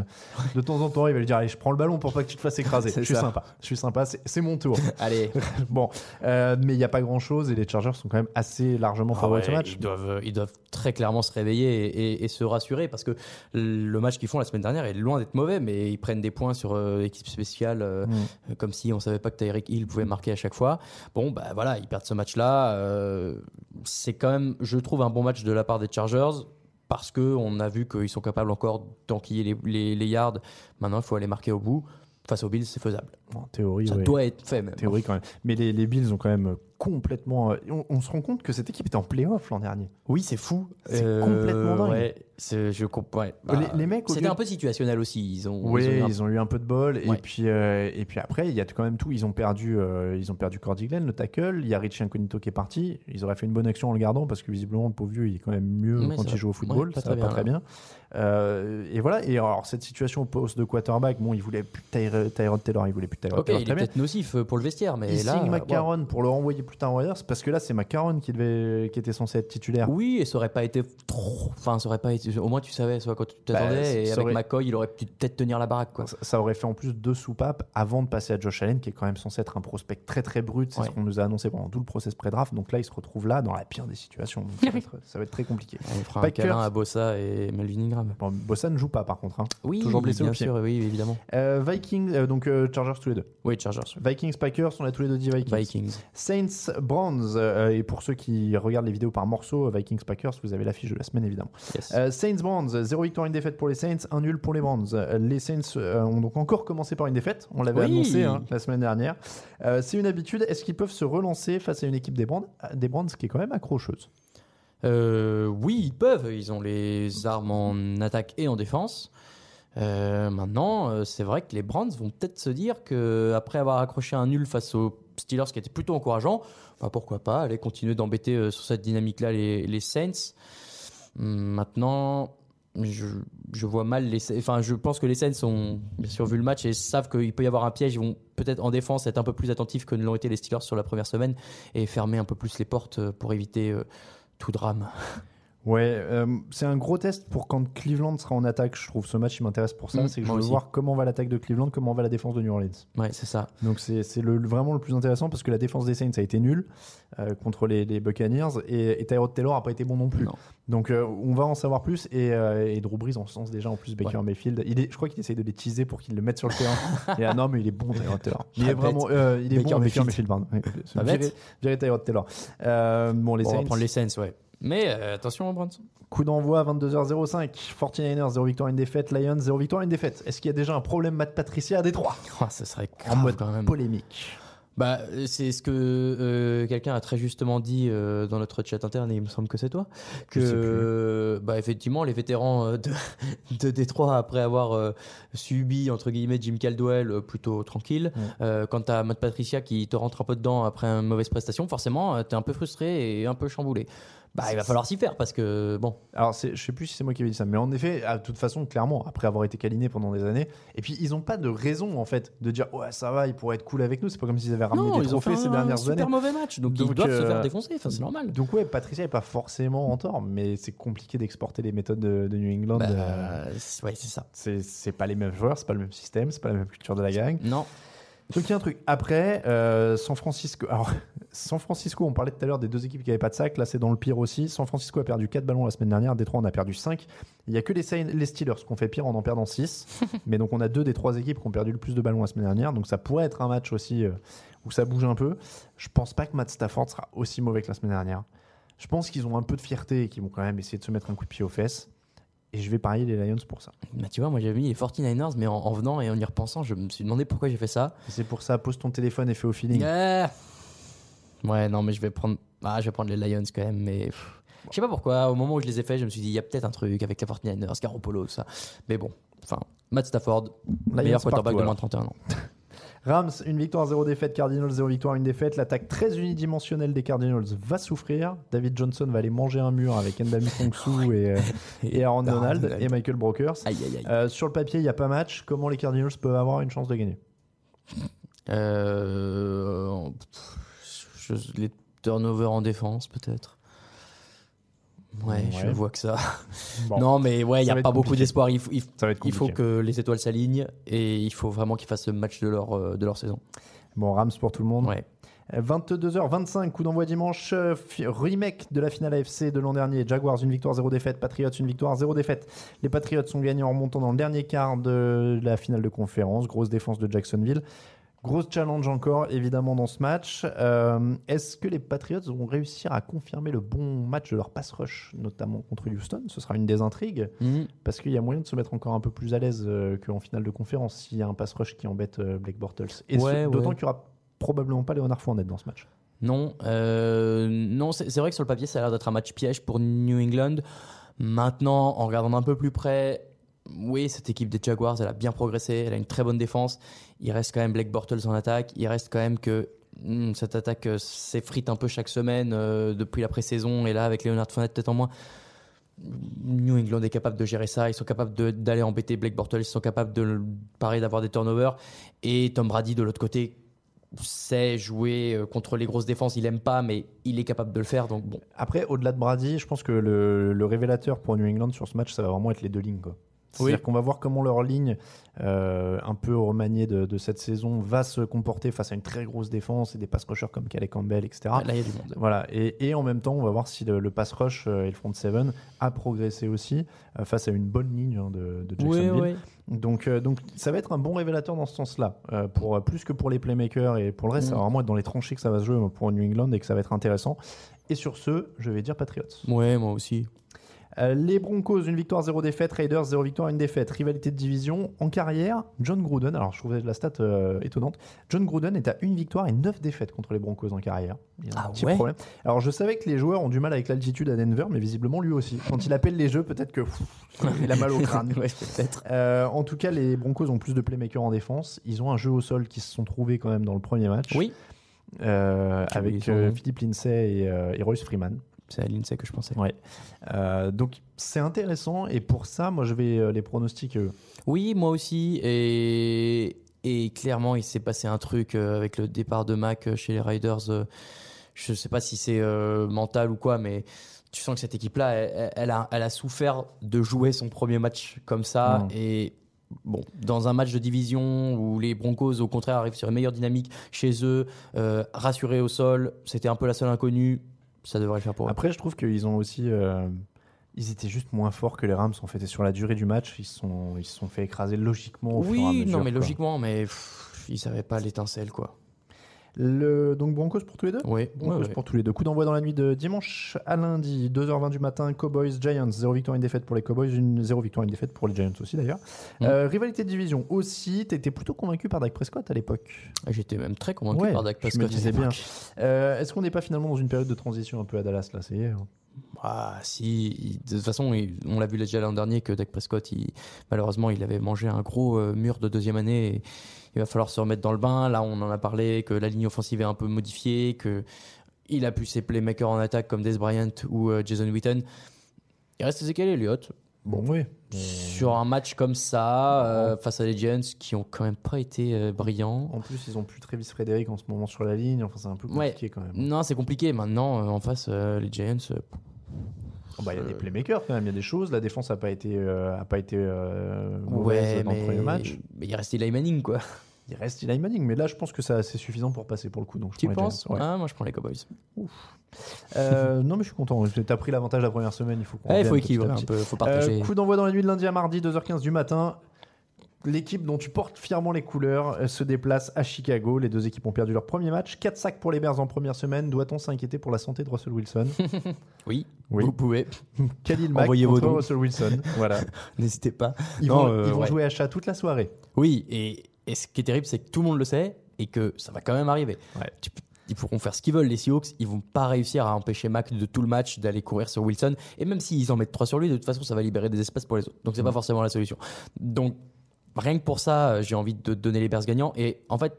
de temps en temps, il va lui dire Allez, je prends le ballon pour pas que tu te fasses écraser. Je suis ça. sympa, je suis sympa, c'est mon tour. Allez. bon, euh, mais il n'y a pas grand chose et les Chargers sont quand même assez largement Ah favoris de ce match. Ils doivent, ils doivent très clairement se réveiller et, et- et se rassurer parce que le match qu'ils font la semaine dernière est loin d'être mauvais, mais ils prennent des points sur euh, équipe spéciale Mm. comme si on savait pas que Tyreek Hill pouvait marquer à chaque fois. Bon, bah voilà, ils perdent ce match-là. Euh, c'est quand même, je trouve, un bon match de la part des Chargers. Parce que on a vu qu'ils sont capables encore d'enquiller les, les, les yards. Maintenant, il faut aller marquer au bout. Face aux Bills, c'est faisable. En théorie, Ça ouais. doit être fait même. théorie quand même. Mais les, les Bills ont quand même complètement. euh, On, on se rend compte que cette équipe était en playoff l'an dernier. Oui, c'est fou. C'est complètement dingue. Ouais, c'est- je comprends. ouais. Bah, Les- les mecs, C'était un peu situationnel aussi. Ils ont. Oui, ils ont eu un- ils ont eu un peu de bol. Et, puis, euh, et puis après, il y a quand même tout. Ils ont perdu, euh, ils ont perdu Cordy Glenn, le tackle. Il y a Richie Incognito qui est parti. Ils auraient fait une bonne action en le gardant parce que visiblement, le pauvre vieux, il est quand même mieux quand il joue au football. Ça très va pas très bien. Euh, et voilà. Et alors, cette situation au poste de quarterback, bon, il voulait plus Tyrod Taylor, il voulait plus Tyrod Taylor. il est peut-être nocif euh, pour le vestiaire, mais il là. signe euh, McCarron pour le renvoyer plus tard aux Warriors parce que là, c'est McCarron qui, devait, qui était censé être titulaire. Oui, et ça aurait pas été trop. Enfin, ça aurait pas été. Au moins, tu savais soit quand tu t'attendais. Bah, et ça avec aurait- McCoy, il aurait pu peut-être tenir la baraque, quoi. Ça, ça aurait fait en plus deux soupapes avant de passer à Josh Allen, qui est quand même censé être un prospect très très brut. C'est Ouais. ce qu'on nous a annoncé pendant tout le process pré-draft. Donc là, il se retrouve là dans la pire des situations. Donc ça, va être, ça va être très compliqué. On fera un Packers. câlin à Bossa et Melvin Ingram. Bon, Bossa ne joue pas par contre. hein. Oui, Toujours blessé bien au pied. sûr, oui, évidemment. Euh, Vikings, euh, donc euh, Chargers tous les deux. Oui, Chargers. Vikings, Packers, on a tous les deux dit Vikings. Vikings. Saints, Browns. euh, et pour ceux qui regardent les vidéos par morceaux, euh, Vikings, Packers, vous avez l'affiche de la semaine évidemment. Yes. Euh, Saints Browns, 0 victoire, une défaite pour les Saints, 1 nul pour les Browns. Les Saints ont donc encore commencé par une défaite, on l'avait Oui. annoncé hein, la semaine dernière. C'est une habitude, est-ce qu'ils peuvent se relancer face à une équipe des Browns, des Browns qui est quand même accrocheuse? Oui, ils peuvent. Ils ont les armes en attaque et en défense. Euh, maintenant, euh, c'est vrai que les Browns vont peut-être se dire que après avoir accroché un nul face aux Steelers, qui était plutôt encourageant, pourquoi pas aller continuer d'embêter euh, sur cette dynamique-là les, Saints. Hum, Maintenant, je, je vois mal les. Enfin, je pense que les Saints ont bien sûr vu le match et savent qu'il peut y avoir un piège. Ils vont peut-être en défense être un peu plus attentifs que ne l'ont été les Steelers sur la première semaine et fermer un peu plus les portes euh, pour éviter euh, tout drame. Ouais, euh, c'est un gros test pour quand Cleveland sera en attaque, je trouve. Ce match, il m'intéresse pour ça, Mm, c'est que je veux aussi. voir comment va l'attaque de Cleveland, comment va la défense de New Orleans. Ouais, c'est ça. Donc c'est le- vraiment le plus intéressant parce que la défense des Saints a été nulle euh, contre les, les Buccaneers et, et Tyrod Taylor a pas été bon non plus. Non. Donc euh, on va en savoir plus et, euh, et Drew Brees en ce sens déjà en plus Baker Ouais. Mayfield. Il est, je crois qu'il essaye de les teaser pour qu'ils le mettent sur le terrain. et ah non mais il est bon Tyrod Taylor. Il est vraiment il est Baker bon Baker Mayfield. Mayfield. pardon. Virez Tyrod Taylor. Bon on va prendre les Saints, ouais. Mais attention, Browns. Coup d'envoi à 22h05. 49ers 0 victoire une défaite. Lions 0 victoire une défaite. Est-ce qu'il y a déjà un problème Matt Patricia à Détroit? Oh, ça serait En grave mode quand même. polémique. Bah, c'est ce que euh, quelqu'un a très justement dit euh, dans notre chat interne, et il me semble que c'est toi, que euh, bah, effectivement, les vétérans euh, de, de Détroit, après avoir euh, subi, entre guillemets, Jim Caldwell euh, plutôt tranquille, Ouais. euh, quand t'as Matt Patricia qui te rentre un peu dedans après une mauvaise prestation, forcément, t'es un peu frustré et un peu chamboulé. Bah, il va falloir s'y faire parce que, bon, Alors, c'est- je sais plus si c'est moi qui avais dit ça, mais en effet, à toute façon, clairement, après avoir été câliné pendant des années, et puis ils ont pas de raison en fait de dire ouais ça va, il pourrait être cool avec nous. C'est pas comme s'ils avaient ramené non, des ils ont fait trophées ces un dernières super années. mauvais match, donc, Donc, ils doivent se euh, faire défoncer, enfin, c'est normal. Donc ouais, Patricia est pas forcément en tort, mais c'est compliqué d'exporter les méthodes de, de New England. Bah, euh, c'est- ouais, c'est ça. c'est c'est pas les mêmes joueurs, c'est pas le même système, c'est pas la même culture de la gang. Non, Donc il y a un truc. Après, euh, San Francisco. Alors, San Francisco, on parlait tout à l'heure des deux équipes qui n'avaient pas de sac. Là, c'est dans le pire aussi. San Francisco a perdu 4 ballons la semaine dernière. Détroit en a perdu 5. Il n'y a que les, les Steelers qui ont fait pire en en perdant 6. Mais donc, on a deux des trois équipes qui ont perdu le plus de ballons la semaine dernière. Donc, ça pourrait être un match aussi euh, où ça bouge un peu. Je pense pas que Matt Stafford sera aussi mauvais que la semaine dernière. Je pense qu'ils ont un peu de fierté et qu'ils vont quand même essayer de se mettre un coup de pied aux fesses. Et je vais parier les Lions pour ça. Bah, tu vois, moi j'avais mis les 49ers, mais en, en venant et en y repensant, je me suis demandé pourquoi j'ai fait ça. C'est pour ça, pose ton téléphone et fais au feeling. Ah. Ouais, non, mais je vais prendre, ah, je vais prendre les Lions quand même, mais pff, je sais pas pourquoi. Au moment où je les ai faits, je me suis dit, il y a peut-être un truc avec les 49ers, Garoppolo, ça. Mais bon, enfin, Matt Stafford, Lions meilleur quarterback de moins de 31 ans. Rams, une victoire, zéro défaite. Cardinals, zéro victoire, une défaite. L'attaque très unidimensionnelle des Cardinals va souffrir. David Johnson va aller manger un mur avec Ndami Kongsu et, euh, et Aaron Donald et Michael Brokers. Aïe, aïe, aïe. Euh, sur le papier, il n'y a pas match. Comment les Cardinals peuvent avoir une chance de gagner? Euh, je- les turnovers en défense, peut-être. Ouais, je vois que ça. Bon, non, mais ouais, il n'y a pas beaucoup d'espoir. Il, faut- il- faut que les étoiles s'alignent et il faut vraiment qu'ils fassent le match de leur, euh, de leur saison. Bon, Rams pour tout le monde. Ouais. 22h25, coup d'envoi dimanche, euh, remake de la finale AFC de l'an dernier. Jaguars, une victoire, zéro défaite. Patriots, une victoire, zéro défaite. Les Patriots sont gagnés en remontant dans le dernier quart de la finale de conférence. Grosse défense de Jacksonville. Grosse challenge encore, évidemment, dans ce match. Euh, Est-ce que les Patriots vont réussir à confirmer le bon match de leur pass rush, notamment contre Houston? Ce sera une des intrigues, Mhm. parce qu'il y a moyen de se mettre encore un peu plus à l'aise euh, qu'en finale de conférence s'il y a un pass rush qui embête euh, Blake Bortles. Et Ouais, d'autant ouais. qu'il n'y aura probablement pas Léonard Fournette dans ce match. Non, non, c'est c'est vrai que sur le papier, ça a l'air d'être un match piège pour New England. Maintenant, en regardant un peu plus près, oui, cette équipe des Jaguars, elle a bien progressé, elle a une très bonne défense. Il reste quand même Blake Bortles en attaque. Il reste quand même que hmm, cette attaque euh, s'effrite un peu chaque semaine euh, depuis la pré-saison. Et là, avec Leonard Fournette peut-être en moins, New England est capable de gérer ça. Ils sont capables d'aller embêter Blake Bortles. Ils sont capables de, pareil, d'avoir des turnovers. Et Tom Brady, de l'autre côté, sait jouer euh, contre les grosses défenses. Il aime pas, mais il est capable de le faire. Donc bon, Après, au-delà de Brady, je pense que le, révélateur pour New England sur ce match, ça va vraiment être les deux lignes. C'est-à-dire Oui. qu'on va voir comment leur ligne, euh, un peu remaniée de, de cette saison, va se comporter face à une très grosse défense et des pass rushers comme Calais Campbell, etc. là, il y a du monde. Voilà, et, et en même temps, on va voir si le, le pass rush euh, et le front seven a progressé aussi euh, face à une bonne ligne hein, de, de Oui, Jacksonville. oui. Donc, euh, donc ça va être un bon révélateur dans ce sens-là, pour plus que pour les playmakers et pour le reste, Mm. ça va vraiment être dans les tranchées que ça va se jouer pour New England et que ça va être intéressant. Et sur ce, je vais dire Patriots. Ouais, moi aussi. Euh, les Broncos, une victoire, zéro défaite. Raiders, zéro victoire, une défaite. Rivalité de division. En carrière, John Gruden, alors je trouvais la stat euh, étonnante, John Gruden est à une victoire et neuf défaites contre les Broncos en carrière. Il y a un Ah petit ouais problème. Alors je savais que les joueurs ont du mal avec l'altitude à Denver, mais visiblement lui aussi. Quand il appelle les jeux, peut-être que pff, il a mal au crâne. ouais. Euh, en tout cas, les Broncos ont plus de playmakers en défense. Ils ont un jeu au sol qui se sont trouvés quand même dans le premier match. Oui, Euh, oublié avec euh. Philippe Lindsay et, euh, et Royce Freeman. C'est à l'INSEE que je pensais. Ouais. Euh, donc c'est intéressant et pour ça, moi je vais euh, les pronostics. euh, Oui, moi aussi. Et, et clairement, il s'est passé un truc avec le départ de Mac chez les Riders. Je sais pas si c'est euh, mental ou quoi, mais tu sens que cette équipe-là, elle, elle a, elle a souffert de jouer son premier match comme ça. Mm. Et bon, dans un match de division où les Broncos, au contraire, arrivent sur une meilleure dynamique chez eux, euh, rassurés au sol, c'était un peu la seule inconnue. Ça devrait le faire pour eux. Après, je trouve qu'ils ont aussi. euh, ils étaient juste moins forts que les Rams en fait. Et sur la durée du match, ils se sont, ils se sont fait écraser logiquement au fur et à Oui, mesure. non, mais quoi. logiquement, mais pff, ils savaient pas l'étincelle, quoi. Le, donc Broncos pour tous les deux Oui, Broncos ouais, ouais. pour tous les deux. Coup d'envoi dans la nuit de dimanche à lundi, 2h20 du matin, Cowboys, Giants, 0 victoire, une défaite pour les Cowboys, une 0 victoire, une défaite pour les Giants aussi d'ailleurs. Mm. Euh, rivalité de division aussi, t'étais plutôt convaincu par Dak Prescott à l'époque. J'étais même très convaincu Ouais, par Dak je me Prescott. disais bien. Euh, Est-ce qu'on n'est pas finalement dans une période de transition un peu à Dallas là Ça y est. hein Ah, si, de toute façon, on l'a vu déjà l'an dernier que Dak Prescott, il- malheureusement, il avait mangé un gros euh, mur de deuxième année. Et il va falloir se remettre dans le bain. Là, on en a parlé, que la ligne offensive est un peu modifiée, que il a pu ses playmakers en attaque comme Des Bryant ou euh, Jason Witten. Il reste Ezekiel Elliott. Bon, oui. Sur un match comme ça, euh, face à les Giants, qui ont quand même pas été euh, brillants. En plus, ils ont plus Travis Frédéric en ce moment sur la ligne. Enfin, c'est un peu Ouais. compliqué quand même. Non, c'est compliqué. Maintenant, euh, en face, les Giants, euh, Oh, bah, Il y a des Euh, playmakers quand même, il y a des choses. La défense n'a pas été, euh, a pas été euh, mauvaise ouais, dans le premier match. mais il reste Eli Manning, quoi. Il reste Eli Manning, mais là, je pense que c'est suffisant pour passer pour le coup. Donc, je Tu penses ouais. Ah, moi, je prends les Cowboys. Euh, non, mais je suis content. Tu as pris l'avantage la première semaine. Il faut qu'on Ouais, il faut équilibrer un peu, faut Euh, partager. coup d'envoi dans la nuit de lundi à mardi, 2h15 du matin. L'équipe dont tu portes fièrement les couleurs euh, se déplace à Chicago. Les deux équipes ont perdu leur premier match. 4 sacs pour les Bears en première semaine. Doit-on s'inquiéter pour la santé de Russell Wilson? Oui, Oui. vous pouvez. Khalil Mack Envoyez vos contre. Russell Wilson. Voilà. N'hésitez pas. Ils Non, vont, euh, ils vont ouais. jouer à chat toute la soirée. Oui, et, et ce qui est terrible, c'est que tout le monde le sait et que ça va quand même arriver. Ouais. Tu peux- Ils pourront faire ce qu'ils veulent, les Seahawks. Ils vont pas réussir à empêcher Mac de tout le match d'aller courir sur Wilson. Et même s'ils en mettent 3 sur lui, de toute façon, ça va libérer des espaces pour les autres. Donc, c'est pas Mm. forcément la solution. Donc, rien que pour ça, euh, j'ai envie de donner les Bears gagnants. Et en fait,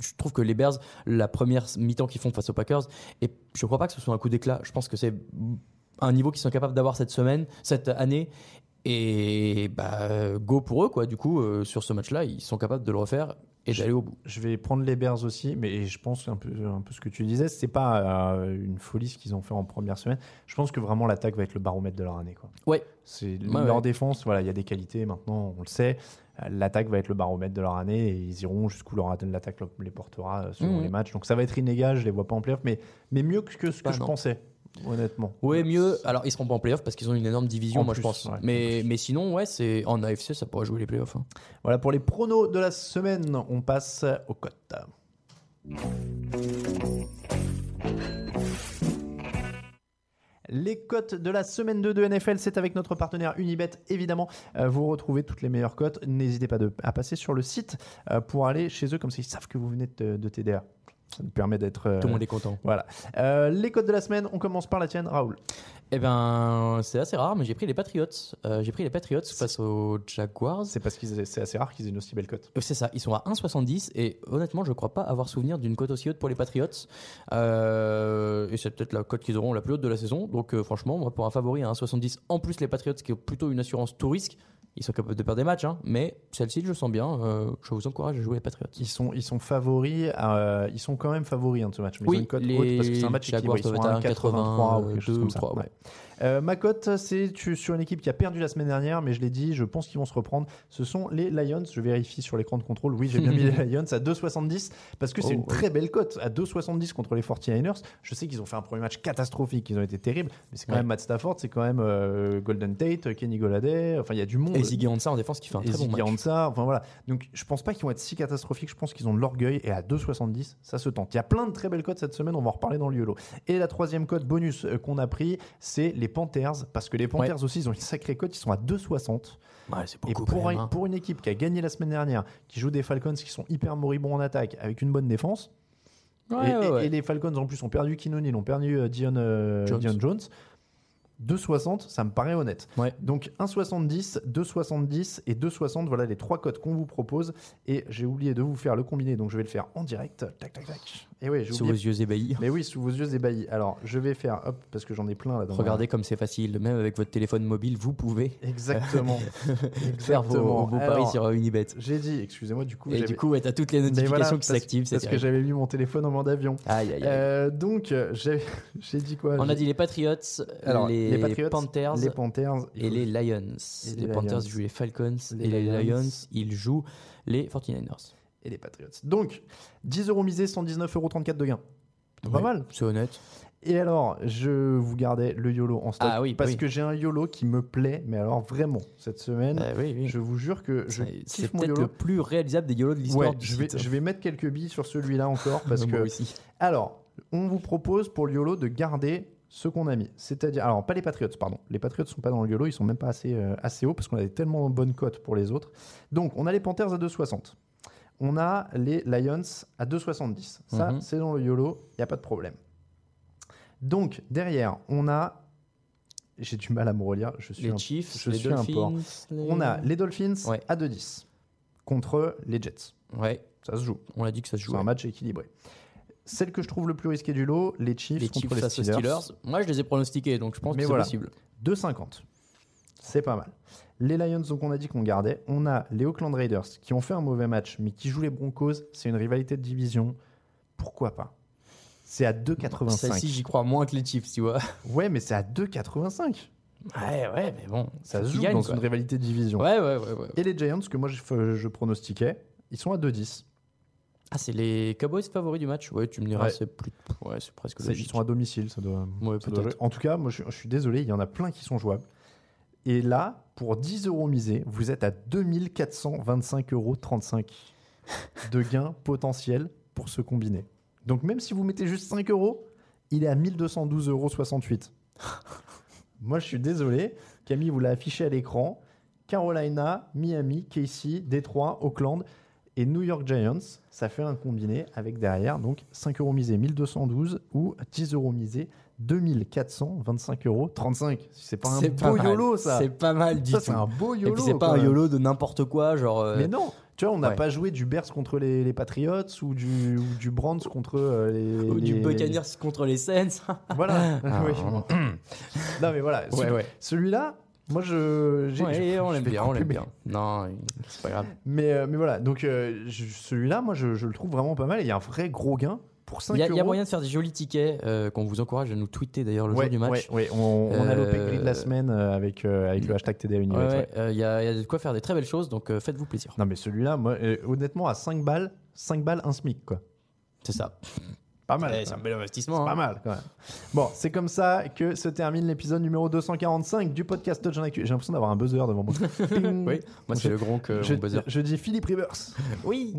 je trouve que les Bears, la première mi-temps qu'ils font face aux Packers, et je crois pas que ce soit un coup d'éclat. Je pense que c'est un niveau qu'ils sont capables d'avoir cette semaine, cette année. Et bah, go pour eux, quoi. Du coup, euh, sur ce match-là, ils sont capables de le refaire. Et d'aller au bout. Je vais prendre les Bears aussi, mais je pense un peu, un peu ce que tu disais. C'est pas euh, une folie ce qu'ils ont fait en première semaine. Je pense que vraiment l'attaque va être le baromètre de leur année. Quoi. Ouais. C'est leur ouais. défense. Voilà, il y a des qualités maintenant, on le sait. L'attaque va être le baromètre de leur année et ils iront jusqu'où leur l'attaque les portera euh, selon Mhm. les matchs. Donc ça va être inégal. Je les vois pas en playoff, mais mais mieux que ce que Pas je non. pensais, honnêtement. Ouais, mieux. Alors, ils seront pas en playoff parce qu'ils ont une énorme division, En moi, plus, je pense. ouais, mais, mais sinon, ouais, c'est en AFC, ça pourrait jouer les playoffs. hein. Voilà pour les pronos de la semaine. On passe aux cotes. Les cotes de la semaine 2 de NFL, c'est avec notre partenaire Unibet, évidemment. Euh, vous retrouvez toutes les meilleures cotes. N'hésitez pas de- à passer sur le site euh, pour aller chez eux, comme ça ils savent que vous venez de, de TDA. Ça nous permet d'être. euh, Tout le monde est content. Voilà. Euh, les cotes de la semaine, on commence par la tienne, Raoul. Eh ben, c'est assez rare, mais j'ai pris les Patriots. Euh, j'ai pris les Patriots face aux Jaguars. C'est parce que c'est assez rare qu'ils aient une aussi belle cote. Euh, C'est ça, ils sont à 1,70 et honnêtement, je crois pas avoir souvenir d'une cote aussi haute pour les Patriots. Euh, et c'est peut-être la cote qu'ils auront la plus haute de la saison. Donc euh, franchement, moi pour un favori à 1,70, en plus les Patriots qui est plutôt une assurance tout risque, ils sont capables de perdre des matchs, hein, mais celle-ci, je sens bien. euh, je vous encourage à jouer les Patriots. Ils sont, ils sont favoris, ils sont quand même favoris hein, de ce match. Mais Oui, ils ont une cote les haute parce que c'est un match équilibré. Ils sont à être à 1,83 ou quelque chose 82 comme ça. 3, ouais. Euh, ma cote, c'est sur une équipe qui a perdu la semaine dernière, mais je l'ai dit, je pense qu'ils vont se reprendre. Ce sont les Lions. Je vérifie sur l'écran de contrôle. Oui, j'ai bien mis les Lions à 2,70 parce que c'est Oh, une ouais. très belle cote. À 2,70 contre les 49ers. Je sais qu'ils ont fait un premier match catastrophique, ils ont été terribles, mais c'est quand Ouais. même Matt Stafford, c'est quand même euh, Golden Tate, Kenny Golladay. Enfin, il y a du monde. Et Ziggy Ansah en défense qui fait un Et très bon match. Ansah, enfin voilà. Donc je pense pas qu'ils vont être si catastrophiques, je pense qu'ils ont de l'orgueil et à 2,70, ça se tente. Il y a plein de très belles cotes cette semaine, on va en reparler dans le YOLO. Et la troisième cote bonus euh, qu'on a pris, c'est les Panthers, parce que les Panthers aussi, ils ont une sacrée cote, ils sont à 2,60. Ouais, c'est Et pour, un- hein. pour une équipe qui a gagné la semaine dernière, qui joue des Falcons qui sont hyper moribonds en attaque, avec une bonne défense, Ouais, et, ouais, et- ouais. et les Falcons en plus ont perdu Keenan, ils ont perdu euh, Dion, euh, Jones. Dion Jones. 2,60, ça me paraît honnête. Ouais. Donc 1,70, 2,70 et 2,60, voilà les trois codes qu'on vous propose. Et j'ai oublié de vous faire le combiné, donc je vais le faire en direct. Tac, tac, tac. Et oui, j'ai Sous vos yeux ébahis. Mais oui, sous vos yeux ébahis. Alors, je vais faire, hop, parce que j'en ai plein là dans ma- Regardez comme c'est facile. Même avec votre téléphone mobile, vous pouvez Exactement. faire vos, vos paris sur euh, Unibet. J'ai dit, excusez-moi, du coup, Et du coup, ouais, t'as toutes les notifications voilà, qui parce- s'activent. c'est Parce que j'avais mis mon téléphone en mode avion. Aïe, aïe, aïe. Euh, donc, euh, j'ai dit quoi? On a dit les Patriots, Alors, les, les Patriots, Panthers les Panthers et les Lions. Et les les Panthers Lions. jouent les Falcons Les et les Lions. Ils jouent les 49ers. et les Patriots. Donc, 10 euros misés, 119,34 euros de gain. Pas mal. C'est honnête. Et alors, je vous gardais le YOLO en stock Ah oui, parce oui. que j'ai un YOLO qui me plaît, mais alors vraiment cette semaine, oui, oui. je vous jure que je C'est- peut-être YOLO. le plus réalisable des YOLO de l'histoire Ouais, je vais, site. je vais mettre quelques billes sur celui-là encore parce que aussi. alors, on vous propose pour le YOLO de garder ce qu'on a mis. C'est-à-dire, alors pas les Patriots, pardon. Les Patriots sont pas dans le YOLO, ils sont même pas assez, euh, assez hauts parce qu'on a des tellement bonnes cotes pour les autres. Donc, on a les Panthers à 2,60. On a les Lions à 2,70. Ça, Mhm. c'est dans le YOLO, il n'y a pas de problème. Donc, derrière, on a. J'ai du mal à me relire. Je suis Les un- Chiefs, je les suis un. Dolphins. les- On a les Dolphins Ouais. à 2,10 contre les Jets. Ouais, Ça se joue. on a dit que ça se C'est jouait. un match équilibré. Celle que je trouve le plus risqué du lot, les Chiefs Les contre Chiefs les Steelers. Steelers. Moi, je les ai pronostiqués, donc je pense Mais que c'est voilà. possible. 2,50. C'est pas mal. Les Lions, donc on a dit qu'on gardait. On a les Oakland Raiders qui ont fait un mauvais match, mais qui jouent les Broncos. C'est une rivalité de division. Pourquoi pas? C'est à 2,85. Celle-ci, j'y crois moins que les Chiefs, tu vois. Ouais, mais c'est à 2,85. Ouais, ouais, mais bon. Ça se joue gagnent, dans quoi. une rivalité de division. Ouais, ouais, ouais, ouais. Et les Giants, que moi je, je pronostiquais, ils sont à 2,10. Ah, c'est les Cowboys favoris du match Ouais, tu me diras, Ouais. c'est plus... ouais, presque Ils sont à domicile, ça doit. Ouais, ça doit. En tout cas, moi je, je suis désolé, il y en a plein qui sont jouables. Et là, pour 10 euros misés, vous êtes à 2425,35 euros de gain potentiel pour ce combiné. Donc même si vous mettez juste 5 euros, il est à 1212,68 euros. Moi je suis désolé, Camille vous l'a affiché à l'écran. Carolina, Miami, KC, Détroit, Auckland et New York Giants, ça fait un combiné avec derrière donc 5 euros misés 1212 ou 10 euros misés 2425 euros 35. C'est pas un beau. YOLO ça. C'est pas mal du Ça c'est un beau Et YOLO. puis c'est pas un. YOLO de n'importe quoi, genre. euh, Mais non, tu vois, on n'a ouais. pas joué du Bears contre les, les Patriots ou du, ou du Brands contre euh, les, ou du Buccaneers contre les Saints. Voilà. Ah, Oui. non mais voilà. ouais, ouais. Celui-là, Moi, je. j'ai- Ouais, on l'aime bien, on l'aime bien. Non, c'est pas grave. Mais, euh, mais voilà, donc euh, celui-là, moi, je, je le trouve vraiment pas mal. Il y a un vrai gros gain pour 5 Il y, a, il y a moyen de faire des jolis tickets euh, qu'on vous encourage à nous tweeter d'ailleurs le Ouais, jour du match. ouais, on, on a l'OP de la semaine avec, avec le hashtag TDA Il y, y a de quoi faire des très belles choses, donc faites-vous plaisir. Non, mais celui-là, moi, honnêtement, à 5 balles, 5 balles, un SMIC, quoi. C'est ça. Pas mal. Ouais, c'est un bel investissement. Pas hein. mal quand même. Bon, c'est comme ça que se termine l'épisode numéro 245 du podcast Touch Actu. J'ai l'impression d'avoir un buzzer devant moi. Oui, moi c'est le gronk, euh, je, mon buzzer. je dis Philippe Rivers. Oui.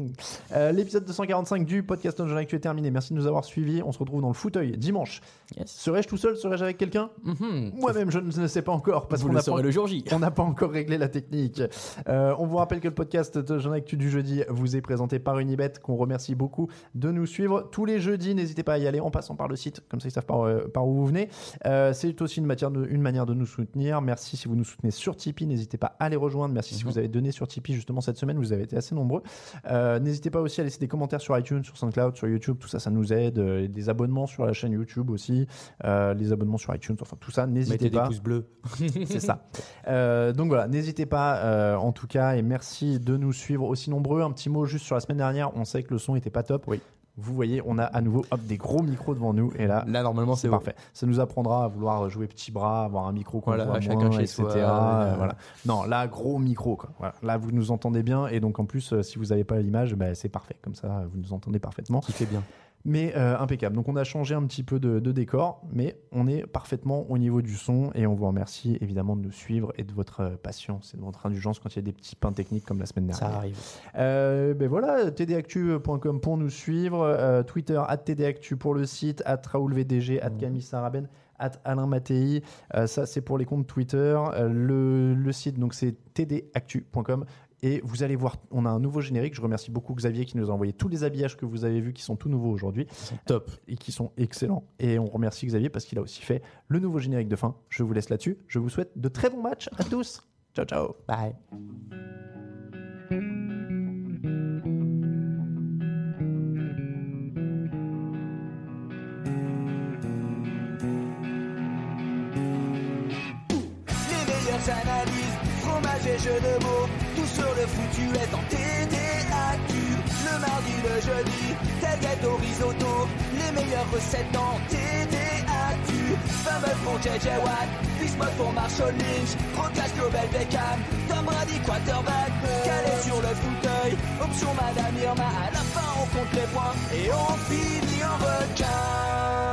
Euh, L'épisode 245 du podcast Touch Actu est terminé. Merci de nous avoir suivis. On se retrouve dans le fauteuil dimanche. Yes. Serais-je tout seul? Serais-je avec quelqu'un? Mhm. Moi-même, je ne sais pas encore parce Vous qu'on le n'a pas, saurez le jour J. on n'a pas encore réglé la technique. Euh, on vous rappelle que le podcast Touch Actu du jeudi vous est présenté par Unibet, qu'on remercie beaucoup de nous suivre tous les jeudis. N'hésitez pas à y aller en passant par le site, comme ça ils savent par, euh, par où vous venez. Euh, c'est aussi une, matière de, une manière de nous soutenir. Merci si vous nous soutenez sur Tipeee. N'hésitez pas à les rejoindre. Merci si vous avez donné sur Tipeee justement cette semaine. Vous avez été assez nombreux. Euh, N'hésitez pas aussi à laisser des commentaires sur iTunes, sur SoundCloud, sur YouTube. Tout ça, ça nous aide. Des abonnements sur la chaîne YouTube aussi. Les abonnements sur iTunes. Enfin, tout ça, n'hésitez Mettez des pas. pouces bleus. C'est ça. Donc voilà, n'hésitez pas en tout cas et merci de nous suivre aussi nombreux. Un petit mot juste sur la semaine dernière, on sait que le son était pas top. Oui. Vous voyez, on a à nouveau hop, des gros micros devant nous et là, Là, normalement, c'est parfait. Ça nous apprendra à vouloir jouer petit bras, avoir un micro qu'on Voilà, voit chacun moins, chez etc. soi, Euh, voilà. Non, là, gros micro. Quoi. Voilà. Là, vous nous entendez bien et donc en plus, euh, si vous n'avez pas l'image, bah, c'est parfait. Comme ça, vous nous entendez parfaitement. Qui fait bien. Mais euh, impeccable. Donc on a changé un petit peu de, de décor, mais on est parfaitement au niveau du son et on vous remercie évidemment de nous suivre et de votre euh, patience et de votre indulgence quand il y a des petits pains techniques comme la semaine Ça dernière. arrive. Euh, ben voilà, tdactu.com pour nous suivre, euh, Twitter at tdactu pour le site, at raoulvdg, at Camille Saraben, at Alain Mattei. Ça c'est pour les comptes Twitter. Le, le site donc c'est tdactu.com. Et vous allez voir, on a un nouveau générique. Je remercie beaucoup Xavier qui nous a envoyé tous les habillages que vous avez vus qui sont tout nouveaux aujourd'hui Top. et qui sont excellents. Et on remercie Xavier parce qu'il a aussi fait le nouveau générique de fin. Je vous laisse là-dessus. Je vous souhaite de très bons matchs à tous. Ciao, ciao. Bye. Les meilleures analyses, fromage et jeux de mots, sur le foutu est en TDAQ. Le mardi, le jeudi, tailgate au risotto, les meilleures recettes en TDAQ. Fumble pour JJ Watt, Bismuth pour Marshall Lynch, Rocas Global Beckham, Tom Brady quarterback, calé sur le fauteuil, option Madame Irma, à la fin on compte les points et on finit en requin.